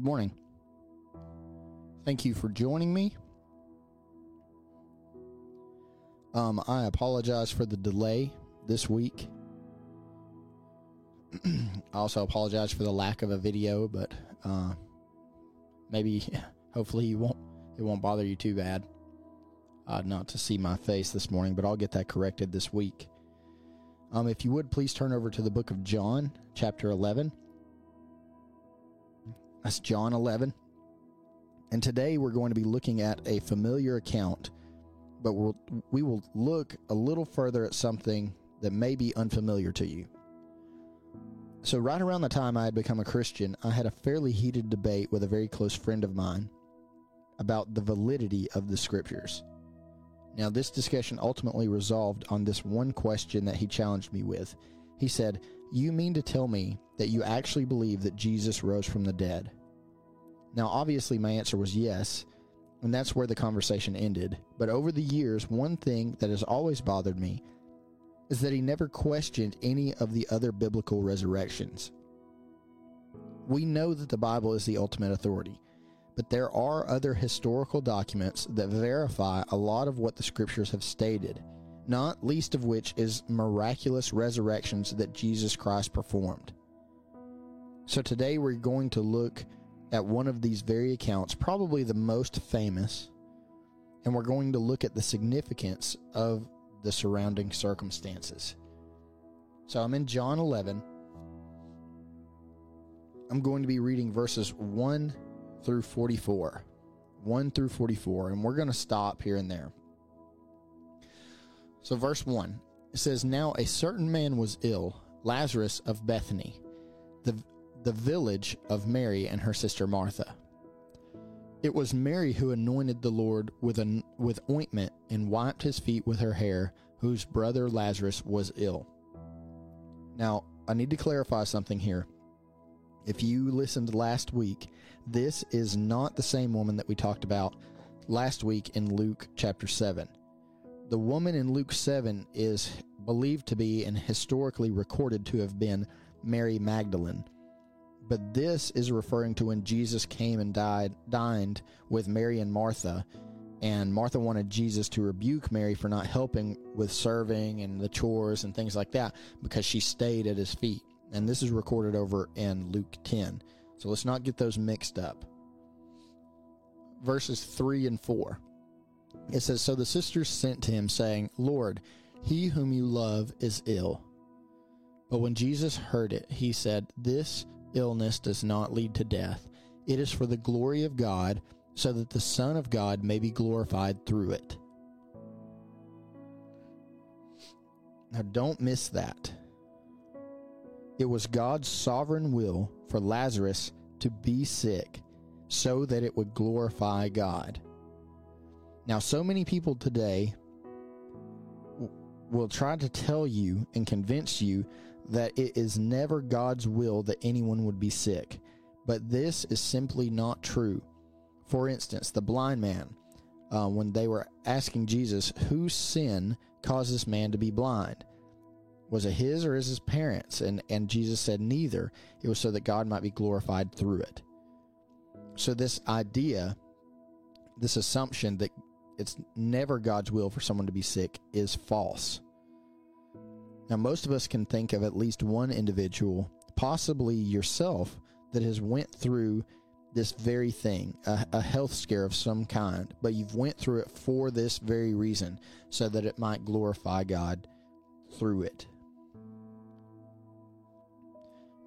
Good morning. Thank you for joining me. Um, I apologize for the delay this week. I also apologize for the lack of a video, but uh, maybe, hopefully, you won't it won't bother you too bad uh, not to see my face this morning. But I'll get that corrected this week. Um, if you would please turn over to the book of John, chapter eleven. That's John eleven. And today we're going to be looking at a familiar account, but we'll, we will look a little further at something that may be unfamiliar to you. So, right around the time I had become a Christian, I had a fairly heated debate with a very close friend of mine about the validity of the scriptures. Now, this discussion ultimately resolved on this one question that he challenged me with. He said, You mean to tell me that you actually believe that Jesus rose from the dead? Now, obviously, my answer was yes, and that's where the conversation ended. But over the years, one thing that has always bothered me is that he never questioned any of the other biblical resurrections. We know that the Bible is the ultimate authority, but there are other historical documents that verify a lot of what the scriptures have stated, not least of which is miraculous resurrections that Jesus Christ performed. So today we're going to look at one of these very accounts, probably the most famous, and we're going to look at the significance of the surrounding circumstances. So I'm in John 11. I'm going to be reading verses 1 through 44. 1 through 44, and we're going to stop here and there. So, verse 1 it says, Now a certain man was ill, Lazarus of Bethany, the the village of Mary and her sister Martha. It was Mary who anointed the Lord with, an, with ointment and wiped his feet with her hair, whose brother Lazarus was ill. Now, I need to clarify something here. If you listened last week, this is not the same woman that we talked about last week in Luke chapter 7. The woman in Luke 7 is believed to be and historically recorded to have been Mary Magdalene but this is referring to when Jesus came and died, dined with Mary and Martha. And Martha wanted Jesus to rebuke Mary for not helping with serving and the chores and things like that because she stayed at his feet. And this is recorded over in Luke 10. So let's not get those mixed up. Verses 3 and 4. It says, So the sisters sent to him, saying, Lord, he whom you love is ill. But when Jesus heard it, he said, This illness does not lead to death. It is for the glory of God, so that the Son of God may be glorified through it. Now, don't miss that. It was God's sovereign will for Lazarus to be sick so that it would glorify God. Now, so many people today will try to tell you and convince you that it is never God's will that anyone would be sick. But this is simply not true. For instance, the blind man, uh, when they were asking Jesus, whose sin caused this man to be blind? Was it his or is his parents? And, and Jesus said, neither. It was so that God might be glorified through it. So, this idea, this assumption that it's never God's will for someone to be sick is false. Now, most of us can think of at least one individual, possibly yourself, that has went through this very thing, a, a, health scare of some kind, but you've went through it for this very reason, so that it might glorify God through it.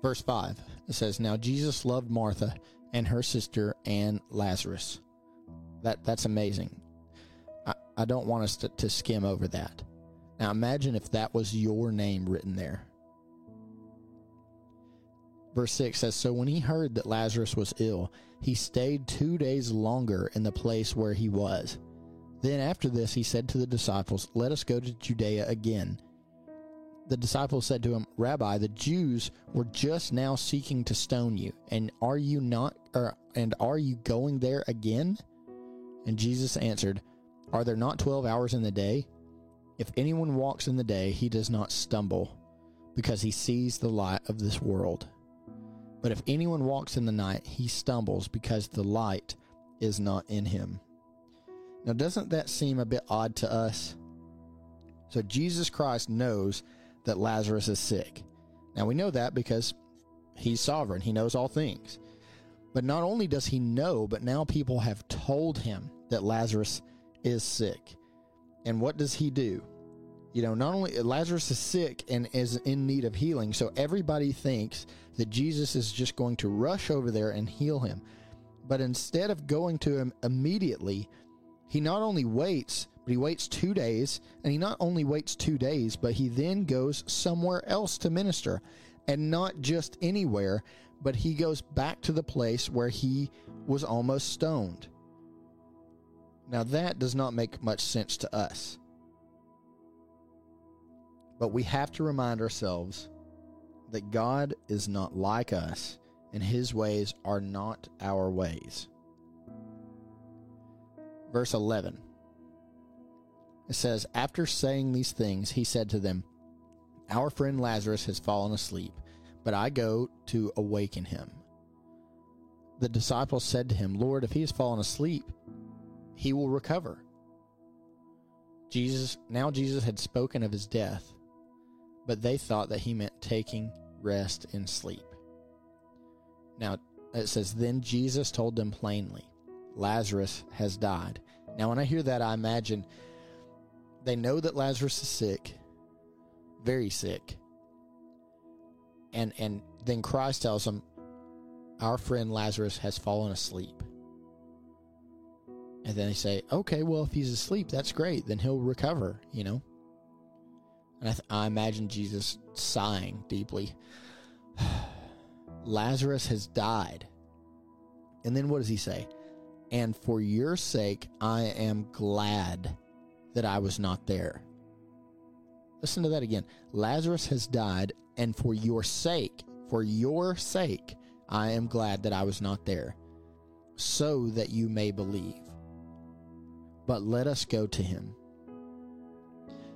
Verse 5 it says, Now Jesus loved Martha and her sister and Lazarus. That that's amazing. I, don't want us to, to skim over that. Now imagine if that was your name written there. Verse 6 says So when he heard that Lazarus was ill, he stayed two days longer in the place where he was. Then after this, he said to the disciples, Let us go to Judea again. The disciples said to him, Rabbi, the Jews were just now seeking to stone you, and are you not, or, and are you going there again? And Jesus answered, Are there not twelve hours in the day? If anyone walks in the day, he does not stumble, because he sees the light of this world. But if anyone walks in the night, he stumbles because the light is not in him. Now, doesn't that seem a bit odd to us? So, Jesus Christ knows that Lazarus is sick. Now, we know that because he's sovereign, he knows all things. But not only does he know, but now people have told him that Lazarus is sick. And what does he do? You know, not only Lazarus is sick and is in need of healing, so everybody thinks that Jesus is just going to rush over there and heal him. But instead of going to him immediately, he not only waits, but he waits two days, and he not only waits two days, but he then goes somewhere else to minister. And not just anywhere, but he goes back to the place where he was almost stoned. Now, that does not make much sense to us. But we have to remind ourselves that God is not like us, and his ways are not our ways. Verse 11 it says, After saying these things, he said to them, Our friend Lazarus has fallen asleep, but I go to awaken him. The disciples said to him, Lord, if he has fallen asleep, he will recover. Jesus, now Jesus had spoken of his death, but they thought that he meant taking rest in sleep. Now it says, Then Jesus told them plainly, Lazarus has died. Now, when I hear that, I imagine they know that Lazarus is sick, very sick. And and then Christ tells them, Our friend Lazarus has fallen asleep. And then they say, Okay, well, if he's asleep, that's great. Then he'll recover, you know? And I, th- I imagine Jesus sighing deeply. Lazarus has died. And then what does he say? And for your sake, I am glad that I was not there. Listen to that again. Lazarus has died, and for your sake, for your sake, I am glad that I was not there, so that you may believe. But let us go to him.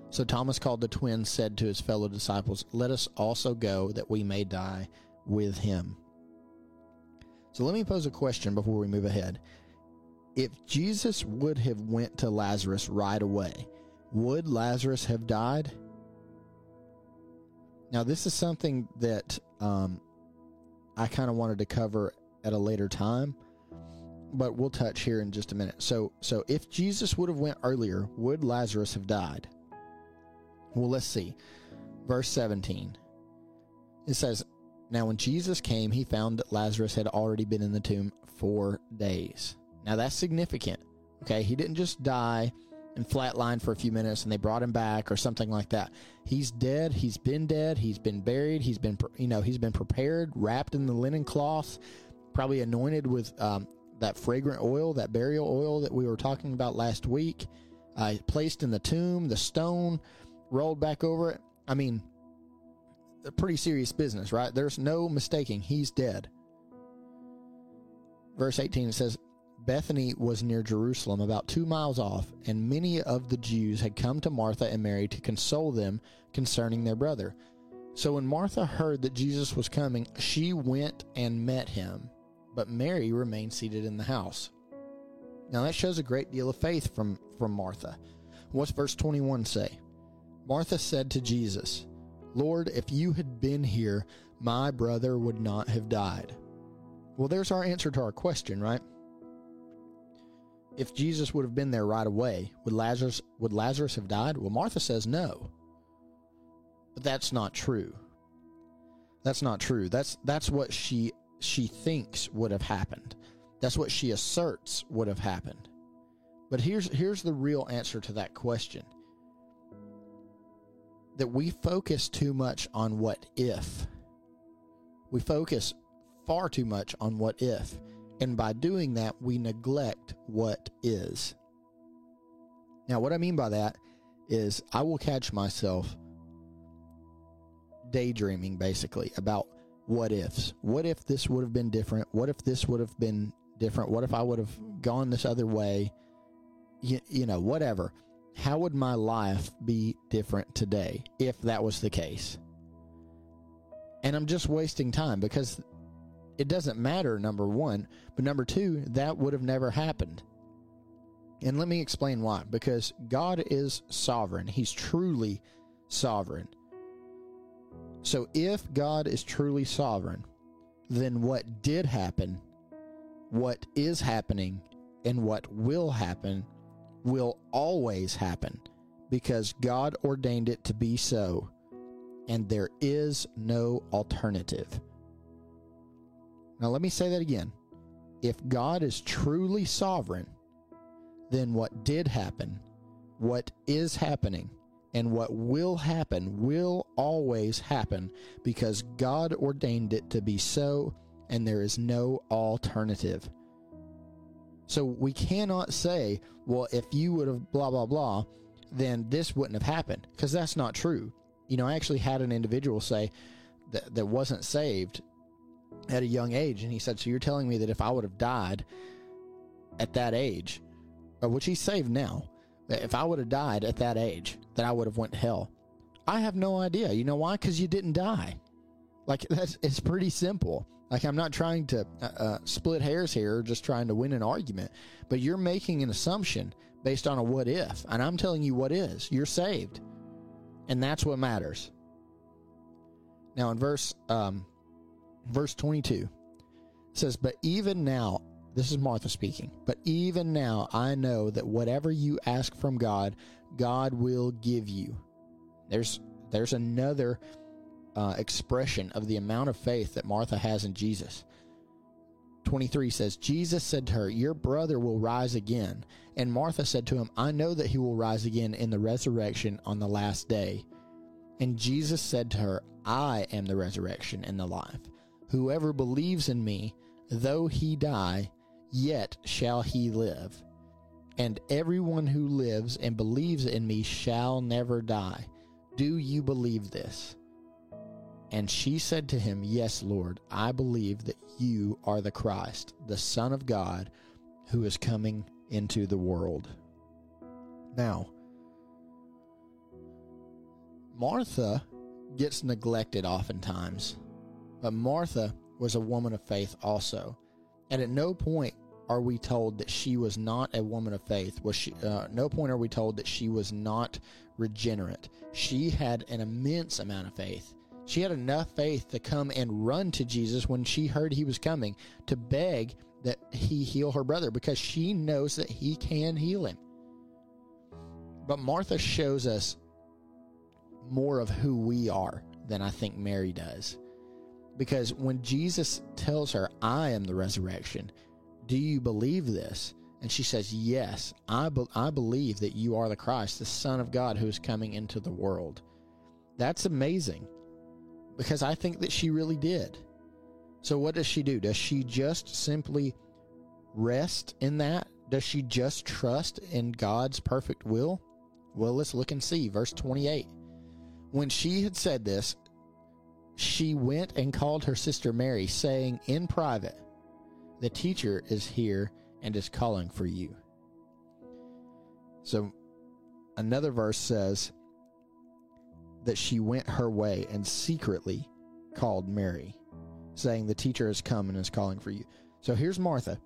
So Thomas called the twins, said to his fellow disciples, Let us also go, that we may die with him. So let me pose a question before we move ahead if Jesus would have went to Lazarus right away, would Lazarus have died? Now, this is something that um, I kind of wanted to cover at a later time, but we'll touch here in just a minute. So, so if Jesus would have went earlier, would Lazarus have died? Well, let's see. Verse 17. It says, Now when Jesus came, he found that Lazarus had already been in the tomb four days. Now that's significant. Okay, he didn't just die and flatline for a few minutes and they brought him back or something like that. He's dead. He's been dead. He's been buried. He's been, you know, he's been prepared, wrapped in the linen cloth, probably anointed with um, that fragrant oil, that burial oil that we were talking about last week. Uh, placed in the tomb, the stone rolled back over it. I mean, a pretty serious business, right? There's no mistaking. He's dead. Verse 18 it says, Bethany was near Jerusalem, about two miles off, and many of the Jews had come to Martha and Mary to console them concerning their brother. So when Martha heard that Jesus was coming, she went and met him, but Mary remained seated in the house. Now that shows a great deal of faith from, from Martha. What's verse 21 say? Martha said to Jesus, Lord, if you had been here, my brother would not have died. Well, there's our answer to our question, right? if Jesus would have been there right away, would Lazarus would Lazarus have died? Well, Martha says no. But that's not true. That's not true. That's that's what she she thinks would have happened. That's what she asserts would have happened. But here's here's the real answer to that question. That we focus too much on what if. We focus far too much on what if. And by doing that, we neglect what is. Now, what I mean by that is I will catch myself daydreaming basically about what ifs. What if this would have been different? What if this would have been different? What if I would have gone this other way? You, you know, whatever. How would my life be different today if that was the case? And I'm just wasting time because it doesn't matter, number one. But number two, that would have never happened. And let me explain why. Because God is sovereign, He's truly sovereign. So if God is truly sovereign, then what did happen, what is happening, and what will happen will always happen because God ordained it to be so, and there is no alternative. Now, let me say that again. If God is truly sovereign, then what did happen, what is happening, and what will happen will always happen because God ordained it to be so, and there is no alternative. So we cannot say, well, if you would have blah, blah, blah, then this wouldn't have happened because that's not true. You know, I actually had an individual say that, that wasn't saved at a young age. And he said, So you're telling me that if I would have died at that age, uh, which he's saved now, that if I would have died at that age, that I would have went to hell. I have no idea. You know why? Because you didn't die. Like that's it's pretty simple. Like I'm not trying to uh, uh, split hairs here, just trying to win an argument. But you're making an assumption based on a what if, and I'm telling you what is. You're saved, and that's what matters. Now in verse um, verse 22 says, "But even now, this is Martha speaking. But even now, I know that whatever you ask from God, God will give you." There's there's another uh, expression of the amount of faith that Martha has in Jesus. 23 says, Jesus said to her, Your brother will rise again. And Martha said to him, I know that he will rise again in the resurrection on the last day. And Jesus said to her, I am the resurrection and the life. Whoever believes in me, though he die, yet shall he live. And everyone who lives and believes in me shall never die. Do you believe this? And she said to him, Yes, Lord, I believe that you are the Christ, the Son of God, who is coming into the world. Now, Martha gets neglected oftentimes, but Martha was a woman of faith also. And at no point are we told that she was not a woman of faith. Was she? Uh, no point are we told that she was not regenerate. She had an immense amount of faith. She had enough faith to come and run to Jesus when she heard he was coming to beg that he heal her brother because she knows that he can heal him. But Martha shows us more of who we are than I think Mary does. Because when Jesus tells her, I am the resurrection, do you believe this? And she says, Yes, I, be- I believe that you are the Christ, the Son of God who is coming into the world. That's amazing because I think that she really did. So, what does she do? Does she just simply rest in that? Does she just trust in God's perfect will? Well, let's look and see. Verse 28. When she had said this, she went and called her sister Mary, saying in private, The teacher is here and is calling for you. So, another verse says, that she went her way and secretly called Mary, saying, The teacher has come and is calling for you. So here's Martha.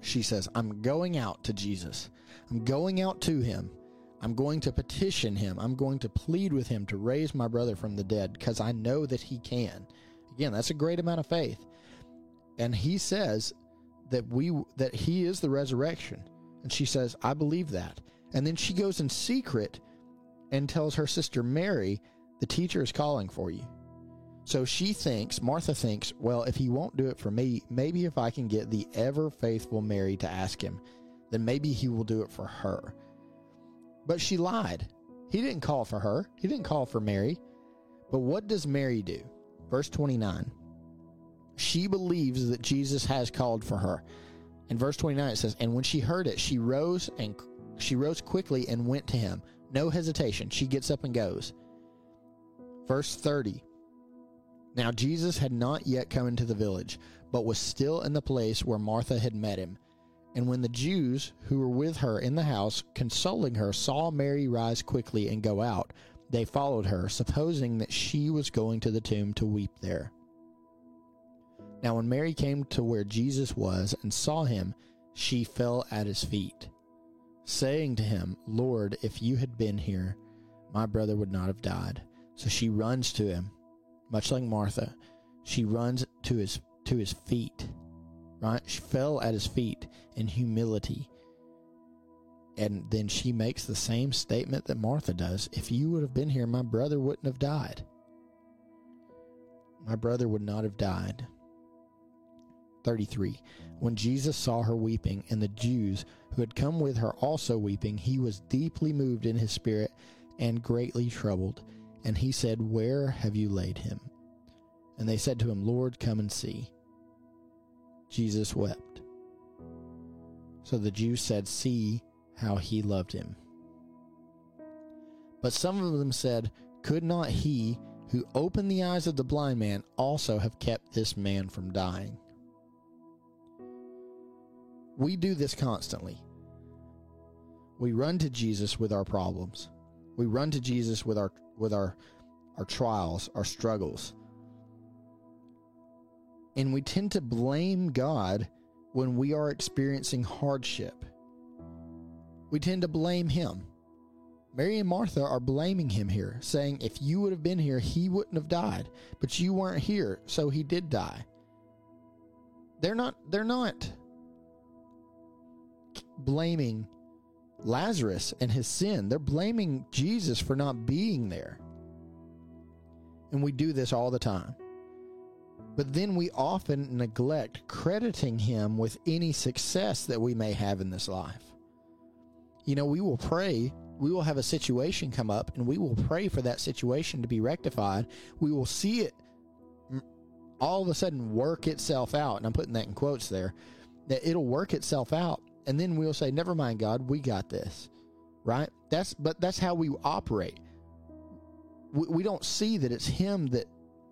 She says, I'm going out to Jesus. I'm going out to him. I'm going to petition him. I'm going to plead with him to raise my brother from the dead because I know that he can. Again, that's a great amount of faith. And he says that we that he is the resurrection. And she says, I believe that. And then she goes in secret and tells her sister Mary, The teacher is calling for you. So she thinks, Martha thinks, well, if he won't do it for me, maybe if I can get the ever faithful Mary to ask him, then maybe he will do it for her. But she lied. He didn't call for her, he didn't call for Mary. But what does Mary do? Verse 29. She believes that Jesus has called for her. In verse 29 it says, And when she heard it, she rose and she rose quickly and went to him. No hesitation. She gets up and goes. Verse 30. Now Jesus had not yet come into the village, but was still in the place where Martha had met him. And when the Jews who were with her in the house, consoling her, saw Mary rise quickly and go out, they followed her, supposing that she was going to the tomb to weep there. Now, when Mary came to where Jesus was and saw him, she fell at his feet, saying to him, Lord, if you had been here, my brother would not have died. So she runs to him, much like Martha. She runs to his to his feet. Right? She fell at his feet in humility. And then she makes the same statement that Martha does. If you would have been here, my brother wouldn't have died. My brother would not have died. 33. When Jesus saw her weeping, and the Jews who had come with her also weeping, he was deeply moved in his spirit and greatly troubled. And he said, Where have you laid him? And they said to him, Lord, come and see. Jesus wept. So the Jews said, See how he loved him. But some of them said, Could not he who opened the eyes of the blind man also have kept this man from dying? We do this constantly. We run to Jesus with our problems. We run to Jesus with our with our our trials, our struggles. And we tend to blame God when we are experiencing hardship. We tend to blame him. Mary and Martha are blaming him here, saying, If you would have been here, he wouldn't have died. But you weren't here, so he did die. They're not they're not blaming Lazarus and his sin. They're blaming Jesus for not being there. And we do this all the time. But then we often neglect crediting him with any success that we may have in this life. You know, we will pray, we will have a situation come up, and we will pray for that situation to be rectified. We will see it all of a sudden work itself out. And I'm putting that in quotes there that it'll work itself out and then we'll say, "Never mind, God, we got this." Right? That's but that's how we operate. We, we don't see that it's Him that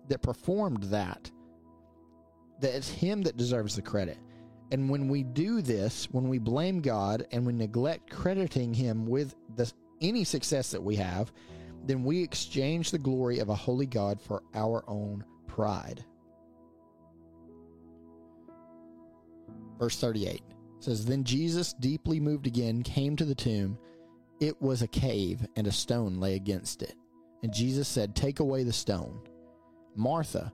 that performed that. That it's Him that deserves the credit. And when we do this, when we blame God and we neglect crediting Him with the, any success that we have, then we exchange the glory of a holy God for our own pride. Verse 38 says then Jesus deeply moved again came to the tomb it was a cave and a stone lay against it and Jesus said take away the stone Martha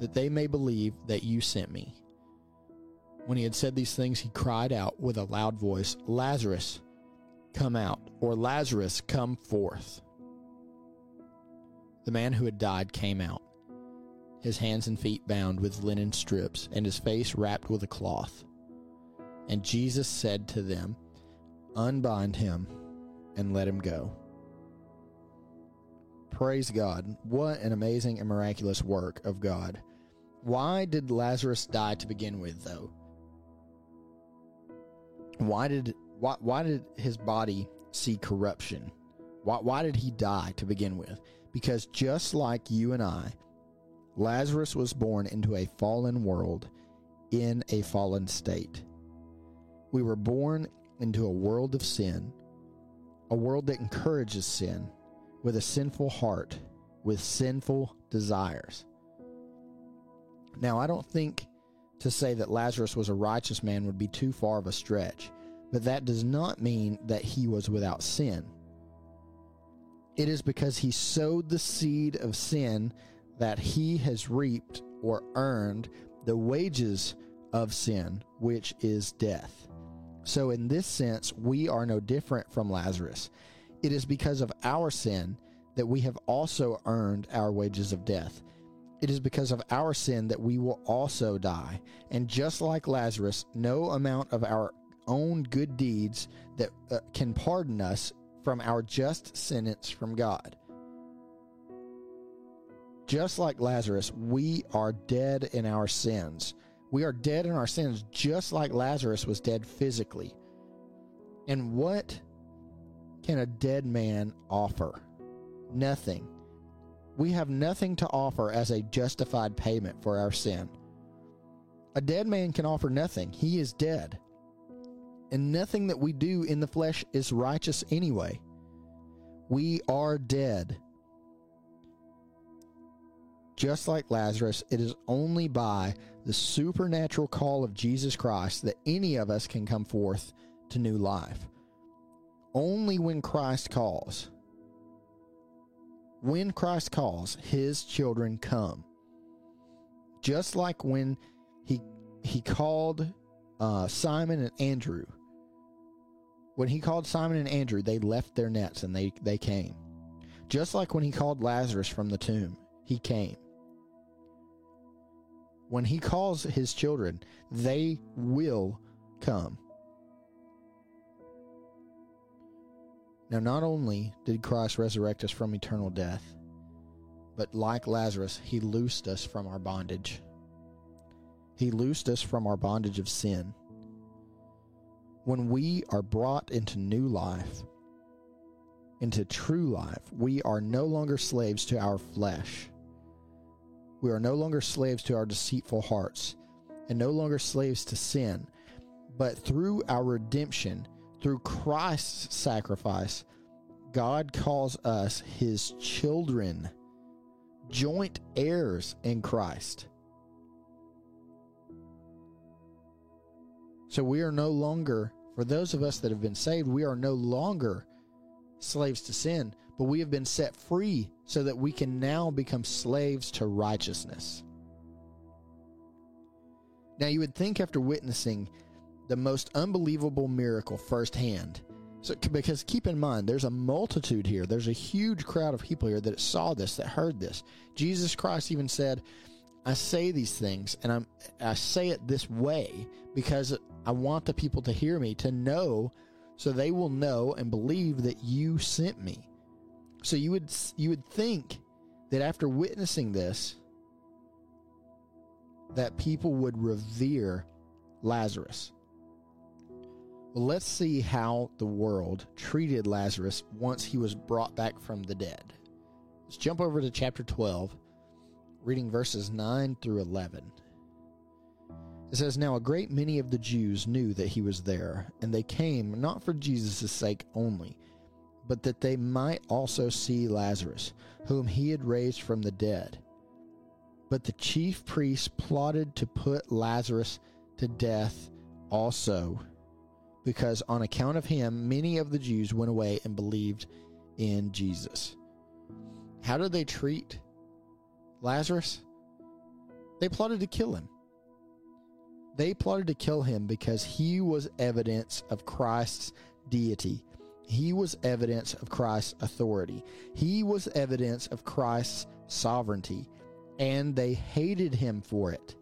that they may believe that you sent me. When he had said these things, he cried out with a loud voice, Lazarus, come out, or Lazarus, come forth. The man who had died came out his hands and feet bound with linen strips, and his face wrapped with a cloth. And Jesus said to them, Unbind him and let him go. Praise God. What an amazing and miraculous work of God. Why did Lazarus die to begin with, though? Why did why, why did his body see corruption? Why, why did he die to begin with? Because just like you and I, Lazarus was born into a fallen world in a fallen state. We were born into a world of sin, a world that encourages sin, with a sinful heart, with sinful desires. Now, I don't think to say that Lazarus was a righteous man would be too far of a stretch, but that does not mean that he was without sin. It is because he sowed the seed of sin that he has reaped or earned the wages of sin, which is death. So, in this sense, we are no different from Lazarus. It is because of our sin that we have also earned our wages of death. It is because of our sin that we will also die. And just like Lazarus, no amount of our own good deeds that uh, can pardon us from our just sentence from God. Just like Lazarus, we are dead in our sins. We are dead in our sins, just like Lazarus was dead physically. And what can a dead man offer? Nothing. We have nothing to offer as a justified payment for our sin. A dead man can offer nothing. He is dead. And nothing that we do in the flesh is righteous anyway. We are dead. Just like Lazarus, it is only by the supernatural call of Jesus Christ that any of us can come forth to new life. Only when Christ calls. When Christ calls, his children come. Just like when he he called uh, Simon and Andrew. When he called Simon and Andrew, they left their nets and they, they came. Just like when he called Lazarus from the tomb, he came. When he calls his children, they will come. Now, not only did Christ resurrect us from eternal death, but like Lazarus, he loosed us from our bondage. He loosed us from our bondage of sin. When we are brought into new life, into true life, we are no longer slaves to our flesh. We are no longer slaves to our deceitful hearts and no longer slaves to sin. But through our redemption, through Christ's sacrifice, God calls us his children, joint heirs in Christ. So we are no longer, for those of us that have been saved, we are no longer slaves to sin, but we have been set free so that we can now become slaves to righteousness. Now, you would think after witnessing the most unbelievable miracle firsthand, so, because keep in mind, there's a multitude here. There's a huge crowd of people here that saw this, that heard this. Jesus Christ even said, I say these things and I'm I say it this way because I want the people to hear me to know so they will know and believe that you sent me. So you would you would think that after witnessing this that people would revere Lazarus. Well, let's see how the world treated Lazarus once he was brought back from the dead. Let's jump over to chapter 12 reading verses 9 through 11. It says, Now a great many of the Jews knew that he was there, and they came not for Jesus' sake only, but that they might also see Lazarus, whom he had raised from the dead. But the chief priests plotted to put Lazarus to death also, because on account of him, many of the Jews went away and believed in Jesus. How did they treat Lazarus, they plotted to kill him. They plotted to kill him because he was evidence of Christ's deity. He was evidence of Christ's authority. He was evidence of Christ's sovereignty. And they hated him for it.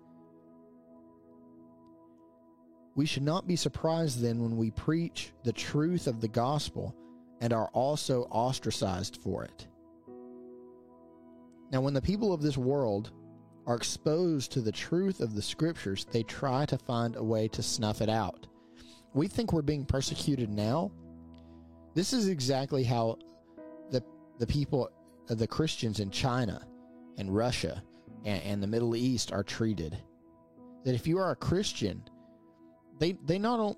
We should not be surprised then when we preach the truth of the gospel and are also ostracized for it. Now, when the people of this world are exposed to the truth of the scriptures, they try to find a way to snuff it out. We think we're being persecuted now. This is exactly how the the people, uh, the Christians in China and Russia and, and the Middle East are treated. That if you are a Christian, they they not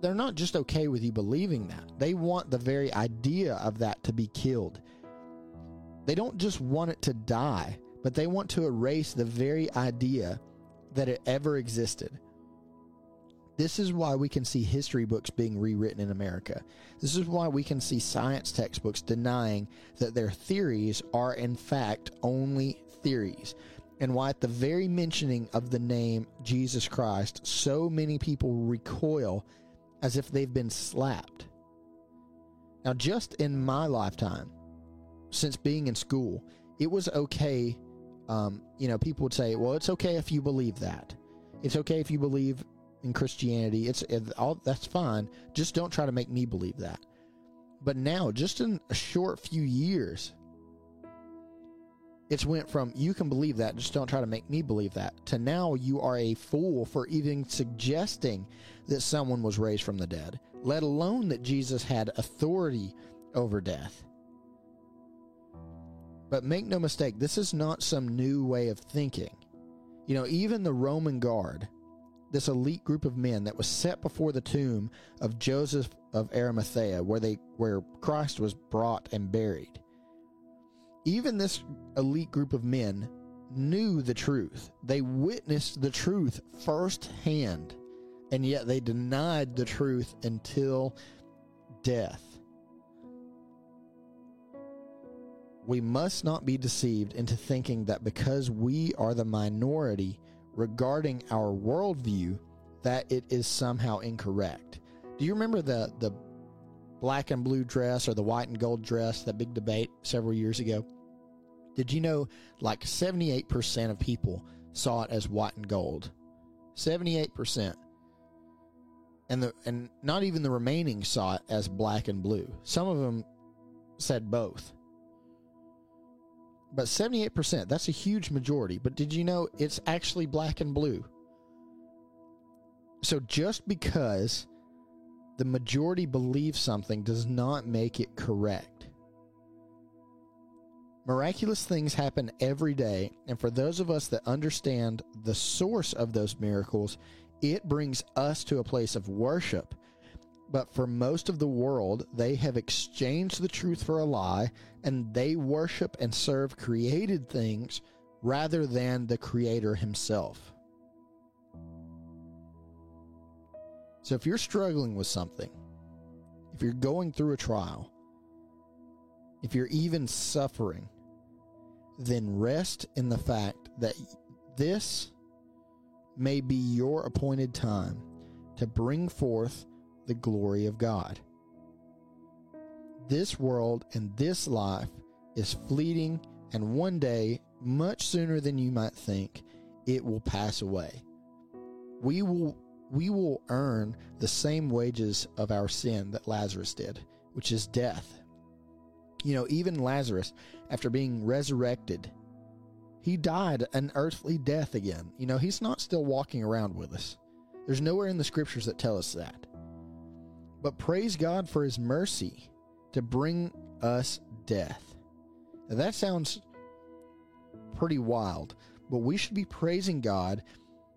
they're not just okay with you believing that. They want the very idea of that to be killed. They don't just want it to die, but they want to erase the very idea that it ever existed. This is why we can see history books being rewritten in America. This is why we can see science textbooks denying that their theories are, in fact, only theories. And why, at the very mentioning of the name Jesus Christ, so many people recoil as if they've been slapped. Now, just in my lifetime, since being in school, it was okay. Um, you know, people would say, "Well, it's okay if you believe that. It's okay if you believe in Christianity. It's it, all that's fine. Just don't try to make me believe that." But now, just in a short few years, it's went from you can believe that, just don't try to make me believe that, to now you are a fool for even suggesting that someone was raised from the dead, let alone that Jesus had authority over death. But make no mistake, this is not some new way of thinking. You know, even the Roman guard, this elite group of men that was set before the tomb of Joseph of Arimathea, where they where Christ was brought and buried. Even this elite group of men knew the truth. They witnessed the truth firsthand, and yet they denied the truth until death. We must not be deceived into thinking that because we are the minority regarding our worldview, that it is somehow incorrect. Do you remember the, the black and blue dress or the white and gold dress, that big debate several years ago? Did you know like 78% of people saw it as white and gold? 78%. And the and not even the remaining saw it as black and blue. Some of them said both. But 78%, that's a huge majority. But did you know it's actually black and blue? So just because the majority believes something does not make it correct. Miraculous things happen every day, and for those of us that understand the source of those miracles, it brings us to a place of worship but for most of the world, they have exchanged the truth for a lie, and they worship and serve created things rather than the Creator Himself. So if you're struggling with something, if you're going through a trial, if you're even suffering, then rest in the fact that this may be your appointed time to bring forth the glory of God. This world and this life is fleeting, and one day, much sooner than you might think, it will pass away. We will we will earn the same wages of our sin that Lazarus did, which is death. You know, even Lazarus, after being resurrected, he died an earthly death again. You know, he's not still walking around with us. There's nowhere in the scriptures that tell us that. But praise God for his mercy to bring us death. Now that sounds pretty wild, but we should be praising God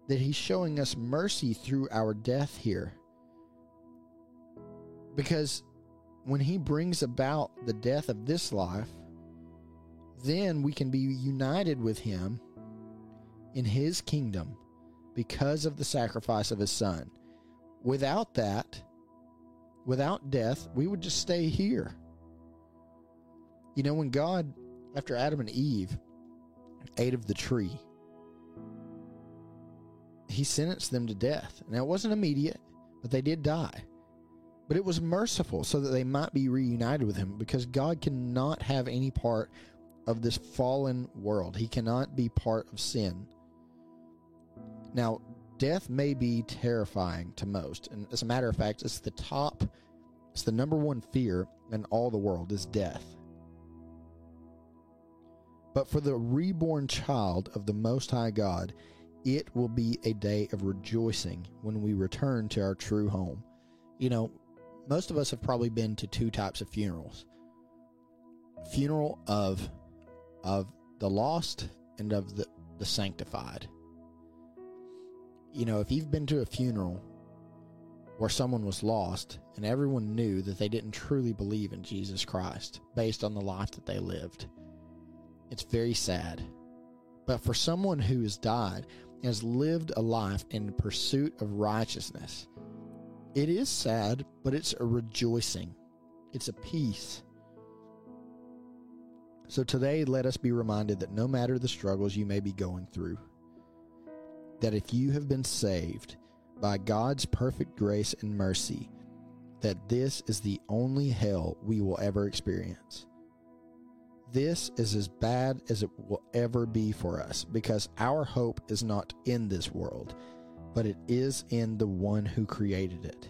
that he's showing us mercy through our death here. Because when he brings about the death of this life, then we can be united with him in his kingdom because of the sacrifice of his son. Without that, without death, we would just stay here. You know, when God, after Adam and Eve ate of the tree, he sentenced them to death. Now, it wasn't immediate, but they did die. But it was merciful so that they might be reunited with him because God cannot have any part of this fallen world. He cannot be part of sin. Now, death may be terrifying to most. And as a matter of fact, it's the top, it's the number one fear in all the world is death. But for the reborn child of the Most High God, it will be a day of rejoicing when we return to our true home. You know, most of us have probably been to two types of funerals. Funeral of of the lost and of the, the sanctified you know, if you've been to a funeral where someone was lost and everyone knew that they didn't truly believe in Jesus Christ based on the life that they lived, it's very sad. But for someone who has died has lived a life in pursuit of righteousness, it is sad, but it's a rejoicing. It's a peace. So today, let us be reminded that no matter the struggles you may be going through, that if you have been saved by God's perfect grace and mercy, that this is the only hell we will ever experience. This is as bad as it will ever be for us because our hope is not in this world, but it is in the one who created it.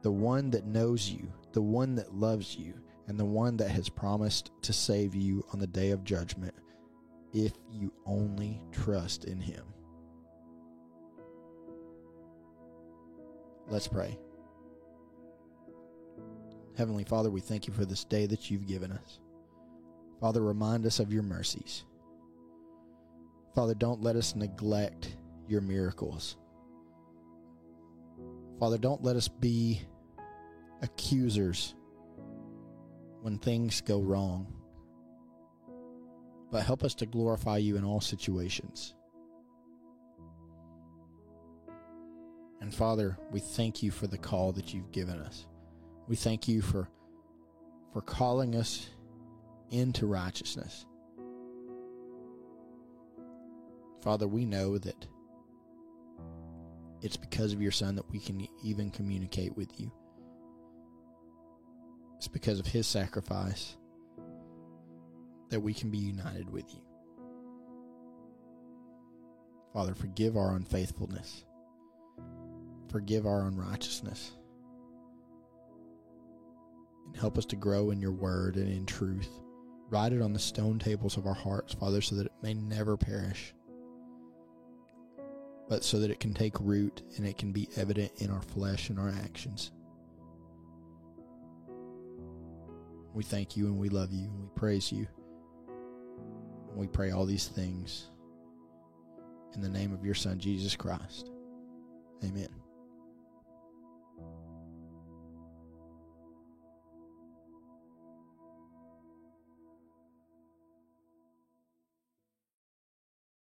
The one that knows you, the one that loves you, and the one that has promised to save you on the day of judgment if you only trust in Him. Let's pray. Heavenly Father, we thank you for this day that you've given us. Father, remind us of your mercies. Father, don't let us neglect your miracles. Father, don't let us be accusers when things go wrong, but help us to glorify you in all situations. And Father, we thank you for the call that you've given us. We thank you for for calling us into righteousness. Father, we know that it's because of your Son that we can even communicate with you. It's because of his sacrifice that we can be united with you. Father, forgive our unfaithfulness. Forgive our unrighteousness. And help us to grow in your word and in truth. Write it on the stone tables of our hearts, Father, so that it may never perish but so that it can take root and it can be evident in our flesh and our actions. We thank you and we love you and we praise you. And we pray all these things in the name of your Son, Jesus Christ. Amen.